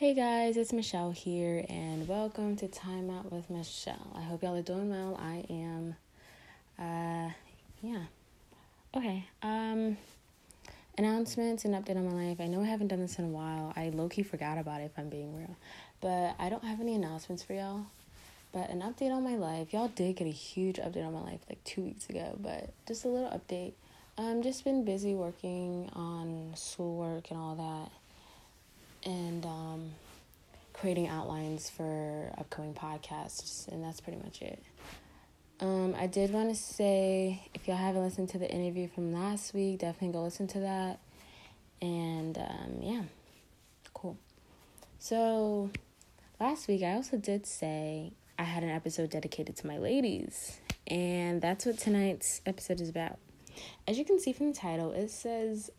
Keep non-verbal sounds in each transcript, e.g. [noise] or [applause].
Hey guys, it's Michelle here, and welcome to Time Out with Michelle. I hope y'all are doing well. I am. Uh, yeah. Okay. Um, announcements and update on my life. I know I haven't done this in a while. I low key forgot about it if I'm being real, but I don't have any announcements for y'all. But an update on my life. Y'all did get a huge update on my life like two weeks ago, but just a little update. Um, just been busy working on schoolwork and all that, and um, creating outlines for upcoming podcasts, and that's pretty much it. Um, I did want to say if y'all haven't listened to the interview from last week, definitely go listen to that. And um, yeah, cool. So last week, I also did say I had an episode dedicated to my ladies, and that's what tonight's episode is about. As you can see from the title, it says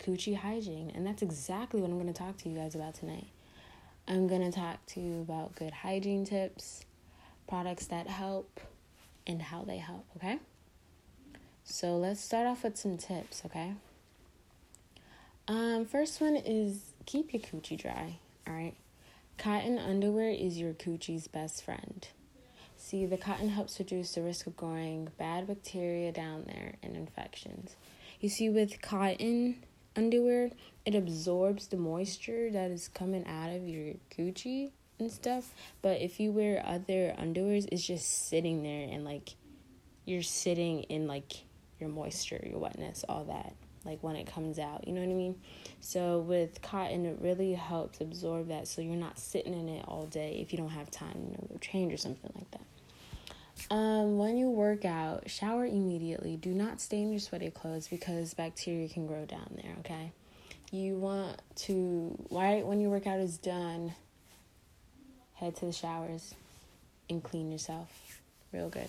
coochie hygiene, and that's exactly what I'm going to talk to you guys about tonight. I'm going to talk to you about good hygiene tips, products that help, and how they help, okay? So let's start off with some tips, okay? Um, first one is keep your coochie dry, all right? Cotton underwear is your coochie's best friend. See, the cotton helps reduce the risk of growing bad bacteria down there and infections. You see, with cotton underwear, it absorbs the moisture that is coming out of your coochie and stuff. But if you wear other underwears, it's just sitting there and like you're sitting in like your moisture, your wetness, all that. Like when it comes out, you know what I mean? So with cotton, it really helps absorb that so you're not sitting in it all day if you don't have time, you know, change or something like that. Um, when you work out, shower immediately. Do not stain your sweaty clothes because bacteria can grow down there, okay? You want to, right when your workout is done, head to the showers and clean yourself real good.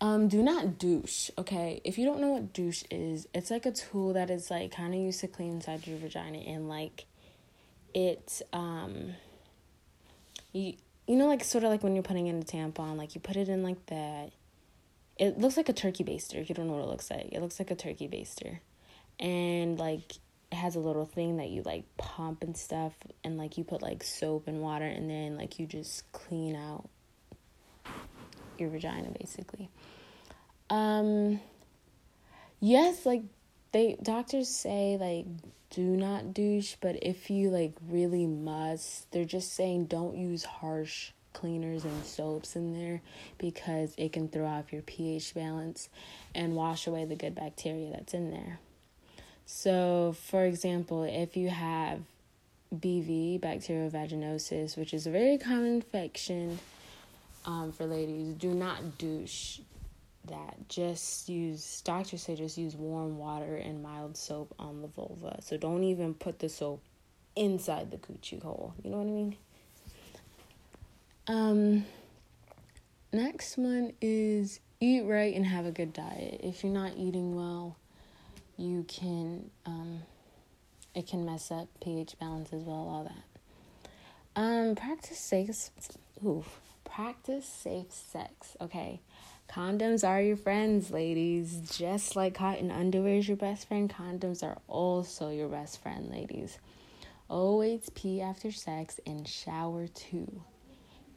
Um, do not douche, okay? If you don't know what douche is, it's like a tool that is like kind of used to clean inside your vagina and like it um you you know like sort of like when you're putting in a tampon, like you put it in like that. It looks like a turkey baster. If you don't know what it looks like, it looks like a turkey baster, and like it has a little thing that you like pump and stuff and like you put like soap and water and then like you just clean out your vagina basically um yes like they doctors say like do not douche but if you like really must they're just saying don't use harsh cleaners and soaps in there because it can throw off your pH balance and wash away the good bacteria that's in there. So, for example, if you have BV, bacterial vaginosis, which is a very common infection um, for ladies, do not douche that. Just use, doctors say just use warm water and mild soap on the vulva. So, don't even put the soap inside the coochie hole. You know what I mean? Um, next one is eat right and have a good diet. If you're not eating well, you can um, it can mess up pH balance as well, all that. Um, practice safe. Ooh, practice safe sex. Okay, condoms are your friends, ladies. Just like cotton underwear is your best friend, condoms are also your best friend, ladies. Always pee after sex and shower too.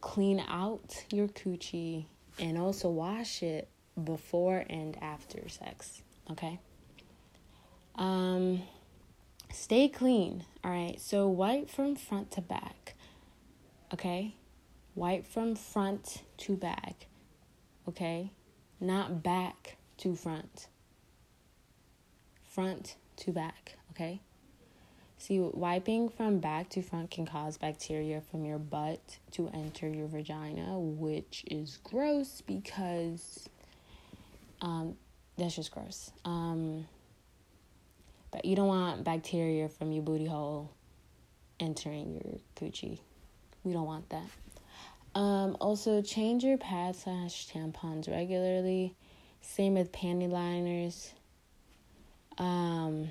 Clean out your coochie and also wash it before and after sex. Okay. Um, stay clean. All right. So wipe from front to back. Okay. Wipe from front to back. Okay. Not back to front. Front to back. Okay. See, wiping from back to front can cause bacteria from your butt to enter your vagina, which is gross because um, that's just gross. Um, but you don't want bacteria from your booty hole entering your coochie. We don't want that. Um, also, change your pads slash tampons regularly. Same with panty liners. Um,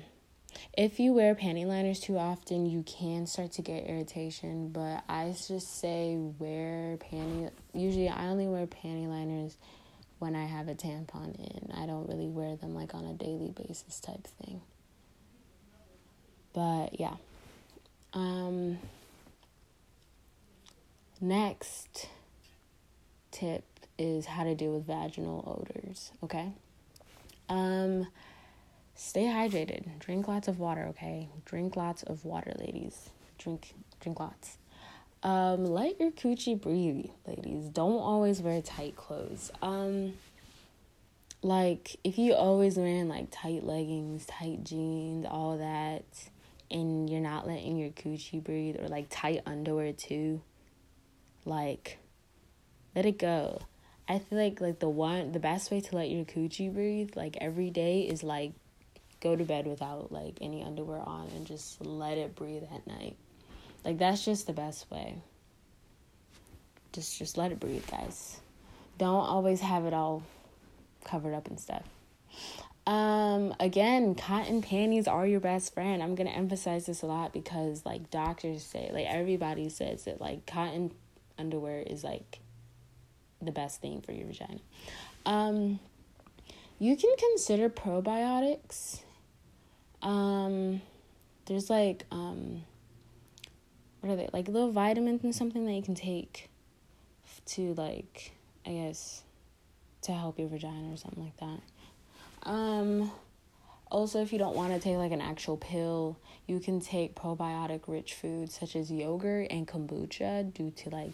if you wear panty liners too often, you can start to get irritation. But I just say wear panty. Usually, I only wear panty liners when I have a tampon in. I don't really wear them like on a daily basis type thing. But yeah. Um next tip is how to deal with vaginal odors, okay? Um stay hydrated. Drink lots of water, okay? Drink lots of water, ladies. Drink drink lots. Um let your coochie breathe, ladies. Don't always wear tight clothes. Um like if you always wearing like tight leggings, tight jeans, all that and you're not letting your coochie breathe or like tight underwear too, like let it go. I feel like like the one the best way to let your coochie breathe like every day is like go to bed without like any underwear on and just let it breathe at night. Like that's just the best way. Just just let it breathe, guys. Don't always have it all covered up and stuff. Um, again, cotton panties are your best friend. I'm gonna emphasize this a lot because like doctors say, like everybody says that like cotton underwear is like the best thing for your vagina. Um, you can consider probiotics. Um, there's like um, what are they like little vitamins and something that you can take to like I guess to help your vagina or something like that. Um, also, if you don't want to take like an actual pill, you can take probiotic rich foods such as yogurt and kombucha due to like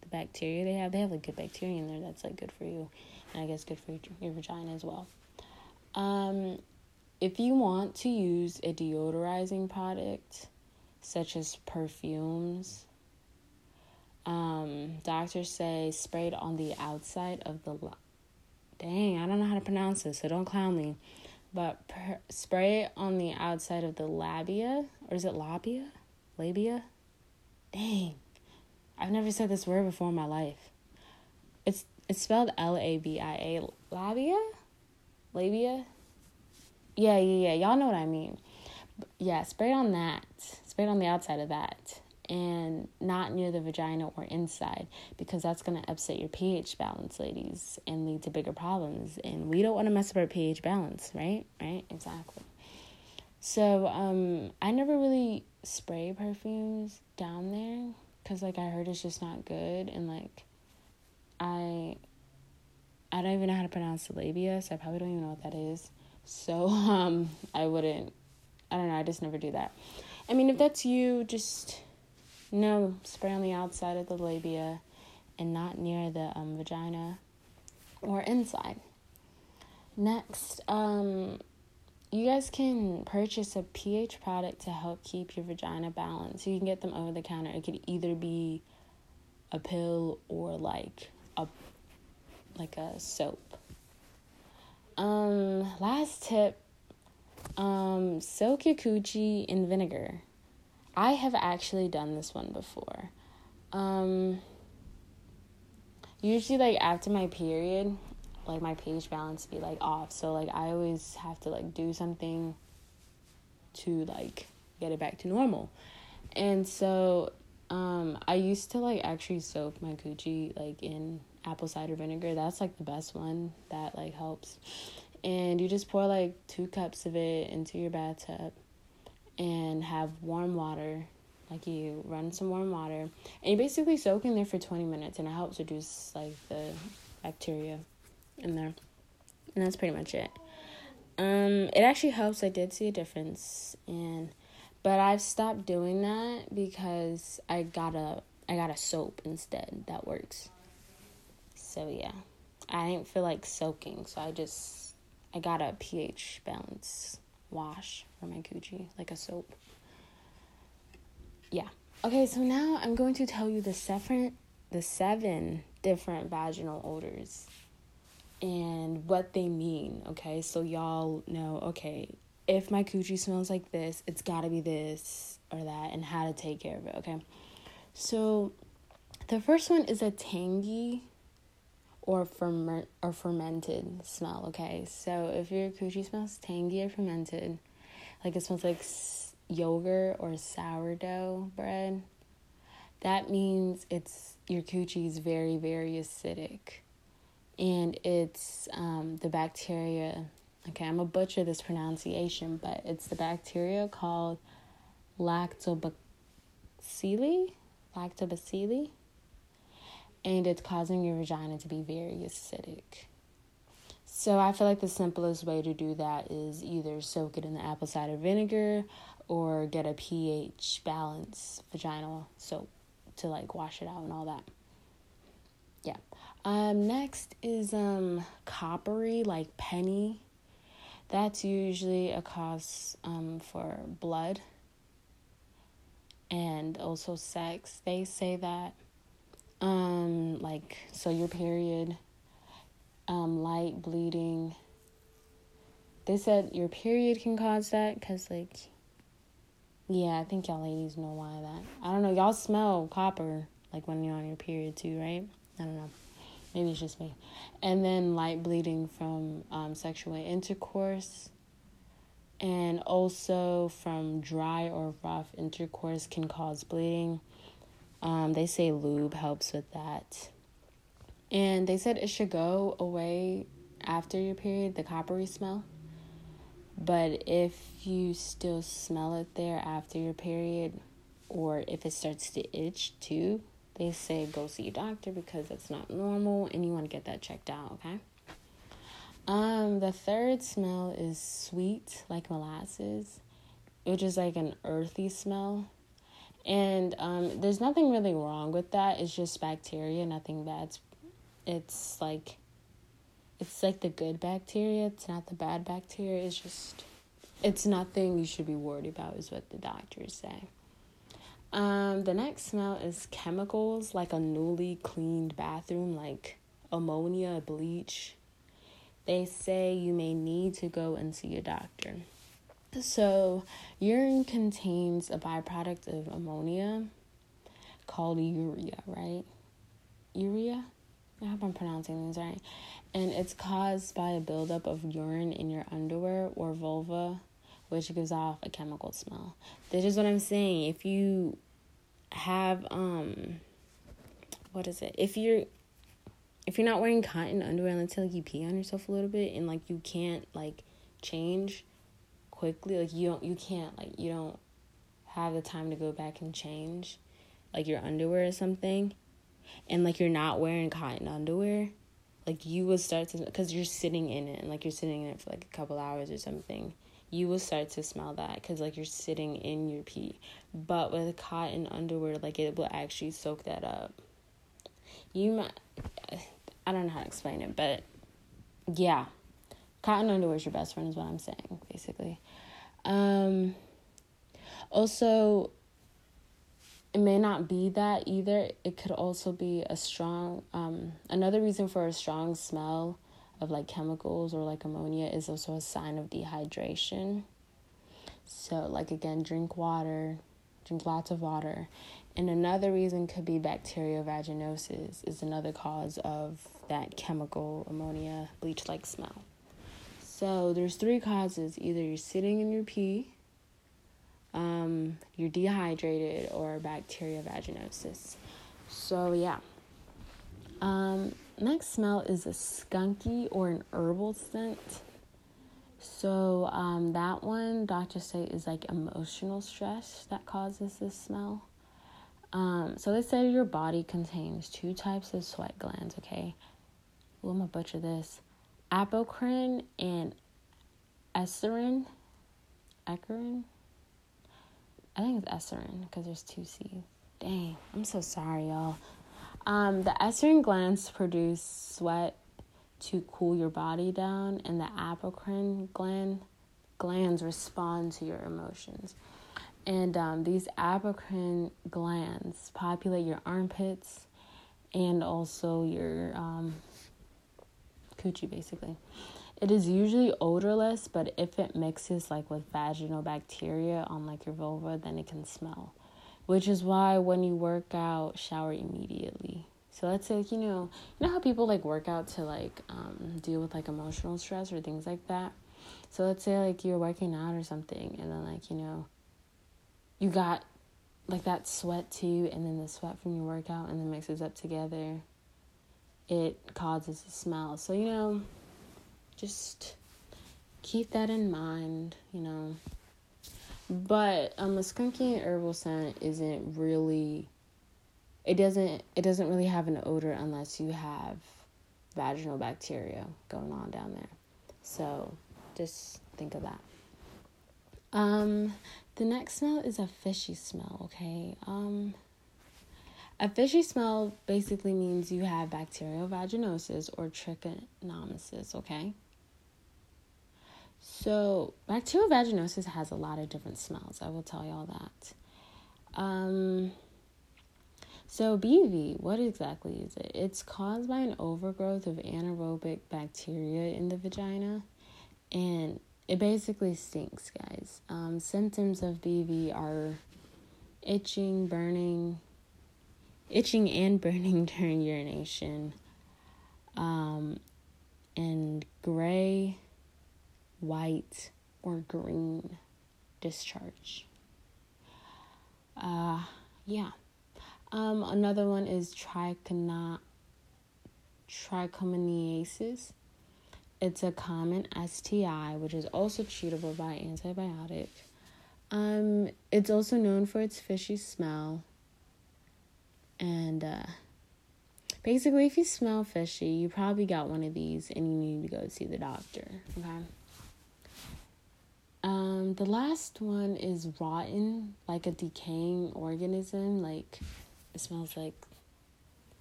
the bacteria they have. They have like good bacteria in there that's like good for you, and I guess good for your, vagina as well. Um, if you want to use a deodorizing product such as perfumes, um, doctors say sprayed on the outside of the dang, I don't know how to pronounce this, so don't clown me. But per, spray it on the outside of the labia, or is it labia? Labia? Dang. I've never said this word before in my life. It's it's spelled L A B I A. Labia? Labia? Yeah, yeah, yeah. Y'all know what I mean. Yeah, spray it on that. Spray it on the outside of that and not near the vagina or inside because that's going to upset your pH balance, ladies, and lead to bigger problems. And we don't want to mess up our pH balance, right? Right? Exactly. So, um, I never really spray perfumes down there because, like, I heard it's just not good, and like, I, I don't even know how to pronounce labia, so I probably don't even know what that is. So, [laughs] um, I wouldn't. I don't know. I just never do that. I mean, if that's you, just no, spray on the outside of the labia and not near the um, vagina or inside. Next, um, you guys can purchase a pH product to help keep your vagina balanced. You can get them over the counter. It could either be a pill or like a like a soap. Um, last tip, um, soak your coochie in vinegar. I have actually done this one before. Um, usually, like after my period, like my pH balance be like off. So like I always have to like do something to like get it back to normal. And so um, I used to like actually soak my coochie like in apple cider vinegar. That's like the best one that like helps. And you just pour like two cups of it into your bathtub and have warm water like you run some warm water and you basically soak in there for 20 minutes and it helps reduce like the bacteria in there and that's pretty much it. Um it actually helps i did see a difference and but i've stopped doing that because i got a i got a soap instead that works. So yeah i didn't feel like soaking so i just i got a ph balance wash for my coochie, like a soap. Yeah. Okay, so now I'm going to tell you the seven the seven different vaginal odors and what they mean, okay? So y'all know, okay, if my coochie smells like this, it's got to be this or that and how to take care of it, okay? So the first one is a tangy or ferment or fermented smell. Okay, so if your coochie smells tangy or fermented, like it smells like yogurt or sourdough bread, that means it's your coochie is very very acidic, and it's um, the bacteria. Okay, I'm a butcher this pronunciation, but it's the bacteria called lactobacilli, lactobacilli and it's causing your vagina to be very acidic. So I feel like the simplest way to do that is either soak it in the apple cider vinegar or get a pH balance vaginal soap to like wash it out and all that. Yeah. Um next is um coppery like penny. That's usually a cause um for blood and also sex. They say that um like so your period um light bleeding. They said your period can cause that because like yeah i think y'all ladies know why that. I don't know y'all smell copper like when you're on your period too right? I don't know. Maybe it's just me. And then light bleeding from um, sexual intercourse and also from dry or rough intercourse can cause bleeding. Um, they say lube helps with that. And they said it should go away after your period, the coppery smell. But if you still smell it there after your period, or if it starts to itch too, they say go see a doctor because that's not normal and you want to get that checked out, okay? Um, the third smell is sweet, like molasses, which is like an earthy smell. And um, there's nothing really wrong with that. It's just bacteria, nothing bad. It's, like it's like the good bacteria. It's not the bad bacteria. It's just it's nothing you should be worried about is what the doctors say. Um, the next smell is chemicals like a newly cleaned bathroom, like ammonia, bleach. They say you may need to go and see a doctor. So, urine contains a byproduct of ammonia called urea, right? Urea? I hope I'm pronouncing these right. And it's caused by a buildup of urine in your underwear or vulva, which gives off a chemical smell. This is what I'm saying. If you have um what is it? If you're if you're not wearing cotton underwear until like you pee on yourself a little bit and like you can't like change quickly like you don't you can't like you don't have the time to go back and change like your underwear or something and like you're not wearing cotton underwear like you will start to because you're sitting in it and like you're sitting in it for like a couple hours or something you will start to smell that because like you're sitting in your pee. But with cotton underwear like it will actually soak that up. You might i don't know how to explain it but yeah. Cotton underwear is your best friend is what i'm saying basically. Um, also, it may not be that either. It could also be a strong, um, another reason for a strong smell of like chemicals or like ammonia is also a sign of dehydration. So, like, again, drink water, drink lots of water. And another reason could be bacterial vaginosis, is another cause of that chemical ammonia bleach like smell. So there's three causes either you're sitting in your pee, um, you're dehydrated, or bacteria vaginosis. So, yeah. Um, next smell is a skunky or an herbal scent. So, um, that one, doctors say, is like emotional stress that causes this smell. Um, so, they say your body contains two types of sweat glands, okay? Ooh, I'm gonna butcher this apocrine and esserin. Ecarin? I think it's esserin because there's two C's. Dang, I'm so sorry, y'all. Um, the esserin glands produce sweat to cool your body down, and the apocrine gland glands respond to your emotions. And um, these apocrine glands populate your armpits and also your um, coochie basically. It is usually odorless, but if it mixes like with vaginal bacteria on like your vulva, then it can smell. Which is why when you work out, shower immediately. So let's say, you know, you know how people like work out to like um, deal with like emotional stress or things like that. So let's say like you're working out or something, and then like you know, you got like that sweat too, and then the sweat from your workout, and then mixes up together it causes a smell. So, you know, just keep that in mind, you know. But um, a skunky and herbal scent isn't really it doesn't it doesn't really have an odor unless you have vaginal bacteria going on down there. So just think of that. Um, the next smell is a fishy smell, okay? Um, a fishy smell basically means you have bacterial vaginosis or trichomoniasis, okay? So, bacterial vaginosis has a lot of different smells. I will tell y'all that. Um, so, BV, what exactly is it? It's caused by an overgrowth of anaerobic bacteria in the vagina, and it basically stinks, guys. Um, symptoms of BV are itching, burning, itching and [laughs] burning during urination, um, and gray, white, or green discharge. Uh, yeah. Um, another one is trichona, trichomoniasis. It's a common STI, which is also treatable by antibiotic. Um, it's also known for its fishy smell. And uh, basically, if you smell fishy, you probably got one of these and you need to go see the doctor. Okay. Um, the last one is rotten, like a decaying organism. Like it smells like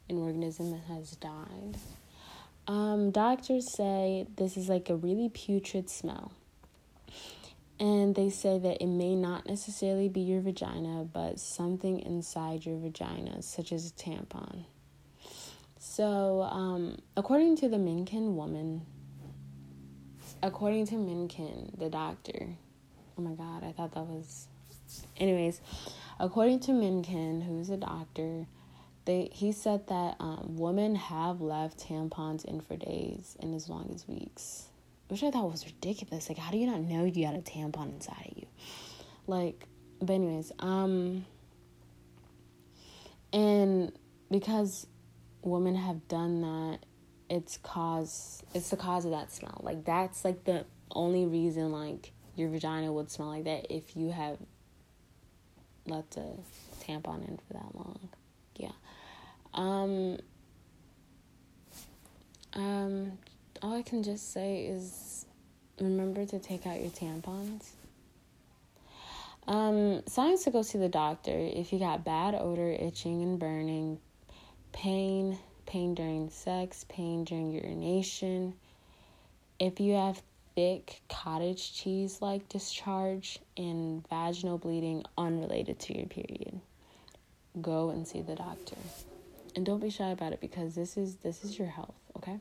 an organism that has died. Um, doctors say this is like a really putrid smell. And they say that it may not necessarily be your vagina, but something inside your vagina, such as a tampon. So, um, according to the Minkin woman, according to Minkin, the doctor, oh my god, I thought that was. Anyways, according to Minkin, who's a doctor, they he said that um, women have left tampons in for days and as long as weeks, which I thought was ridiculous. Like, how do you not know you got a tampon inside of you? Like, but anyways, um, and because women have done that, it's cause it's the cause of that smell. Like that's like the only reason like your vagina would smell like that if you have left a tampon in for that long. Yeah. Um, um, all I can just say is remember to take out your tampons. Um, signs to go see the doctor if you got bad odor, itching and burning, pain, pain during sex, pain during urination. If you have thick cottage cheese like discharge and vaginal bleeding unrelated to your period, go and see the doctor. And don't be shy about it because this is this is your health okay?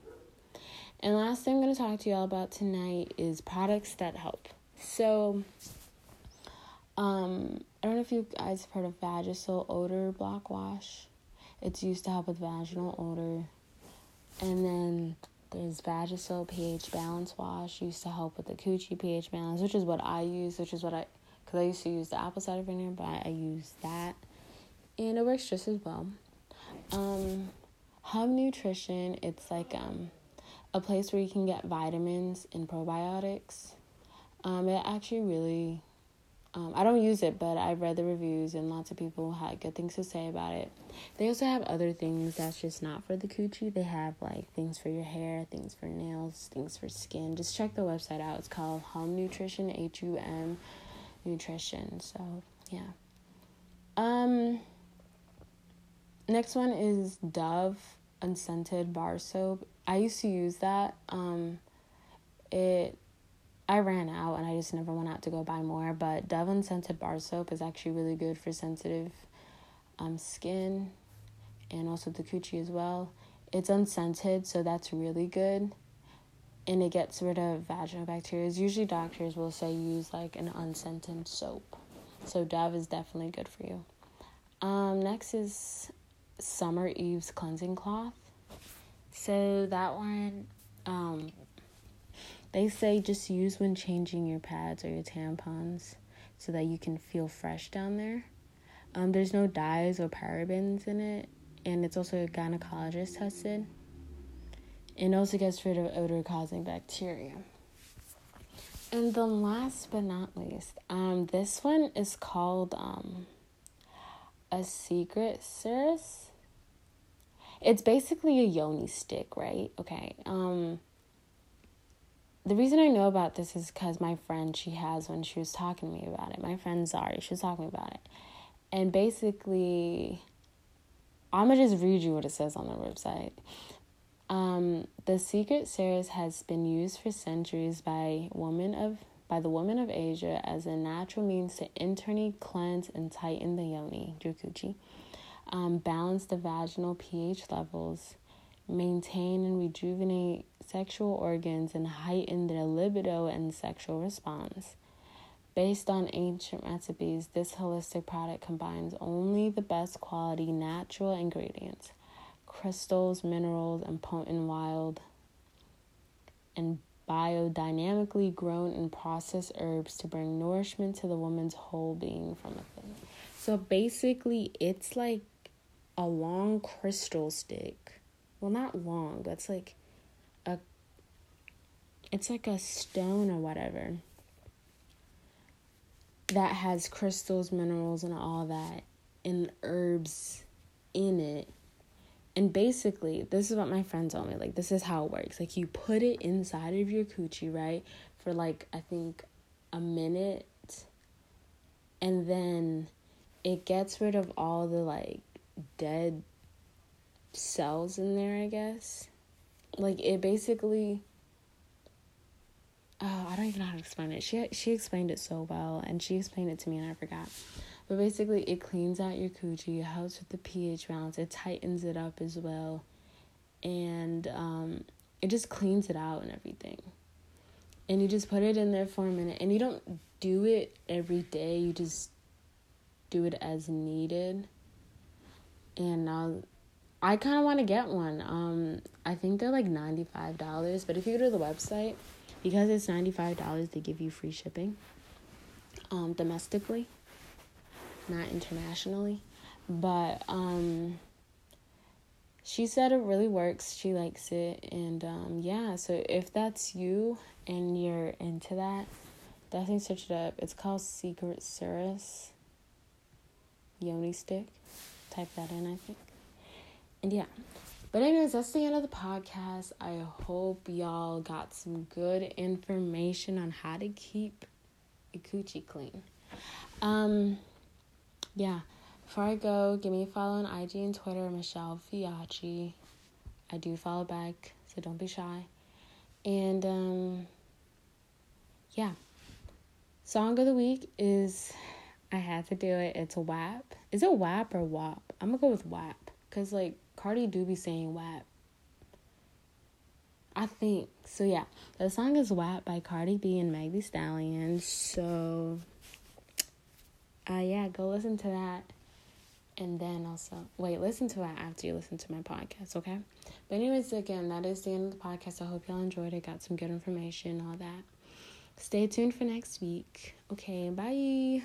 And last thing i'm going to talk to y'all about tonight is products that help. So um i don't know if you guys have heard of vagisil odor block wash it's used to help with vaginal odor. And then there's vagisil ph balance wash used to help with the coochie ph balance which is what i use which is what i because i used to use the apple cider vinegar but i use that. And it works just as well. Um, Hum Nutrition, it's like um, a place where you can get vitamins and probiotics. Um, it actually really, um, I don't use it, but I've read the reviews and lots of people had good things to say about it. They also have other things that's just not for the coochie. They have like things for your hair, things for nails, things for skin. Just check the website out. It's called Hum Nutrition, H U M Nutrition. So, yeah. Um, Next one is Dove unscented bar soap. I used to use that. Um, it I ran out and I just never went out to go buy more. But Dove unscented bar soap is actually really good for sensitive um, skin and also the coochie as well. It's unscented, so that's really good. And it gets rid of vaginal bacteria. Usually, doctors will say use like an unscented soap. So, Dove is definitely good for you. Um, next is Summer Eve's cleansing cloth. So that one, um, they say just use when changing your pads or your tampons so that you can feel fresh down there. Um, there's no dyes or parabens in it, and it's also gynecologist tested. And also gets rid of odor causing bacteria. And then last but not least, um, this one is called um, a secret Cirrus it's basically a yoni stick, right? Okay. Um the reason I know about this is because my friend she has when she was talking to me about it. My friend Zari, she was talking about it. And basically I'm gonna just read you what it says on the website. Um, the secret series has been used for centuries by women of by the women of Asia as a natural means to internally cleanse and tighten the yoni, Jukuchi, um, balance the vaginal pH levels, maintain and rejuvenate sexual organs, and heighten their libido and sexual response. Based on ancient recipes, this holistic product combines only the best quality natural ingredients crystals, minerals, and potent wild and biodynamically grown and processed herbs to bring nourishment to the woman's whole being from within. So basically, it's like a long crystal stick. Well, not long, but it's like a it's like a stone or whatever that has crystals, minerals, and all that, and herbs in it and basically, this is what my friend told me. Like, this is how it works. Like, you put it inside of your coochie, right? For like, I think a minute. And then it gets rid of all the like dead cells in there, I guess. Like, it basically. Oh, I don't even know how to explain it. She she explained it so well, and she explained it to me, and I forgot. But basically, it cleans out your coochie, it helps with the pH balance, it tightens it up as well, and um, it just cleans it out and everything. And you just put it in there for a minute, and you don't do it every day, you just do it as needed. And now, I kind of want to get one. Um, I think they're like $95, but if you go to the website, because it's $95, they give you free shipping um, domestically not internationally. But um she said it really works. She likes it and um yeah, so if that's you and you're into that, definitely search it up. It's called Secret Cirrus Yoni Stick. Type that in, I think. And yeah. But anyways, that's the end of the podcast. I hope y'all got some good information on how to keep a coochie clean. Um yeah. Before I go, give me a follow on IG and Twitter, Michelle Fiachi. I do follow back, so don't be shy. And um yeah. Song of the week is I had to do it. It's a WAP. Is it WAP or WAP? I'm gonna go with WAP. Cause like Cardi do be saying WAP. I think. So yeah. The song is WAP by Cardi B and Thee Stallion. So uh, yeah, go listen to that. And then also, wait, listen to that after you listen to my podcast, okay? But, anyways, again, that is the end of the podcast. I hope y'all enjoyed it, got some good information, all that. Stay tuned for next week. Okay, bye.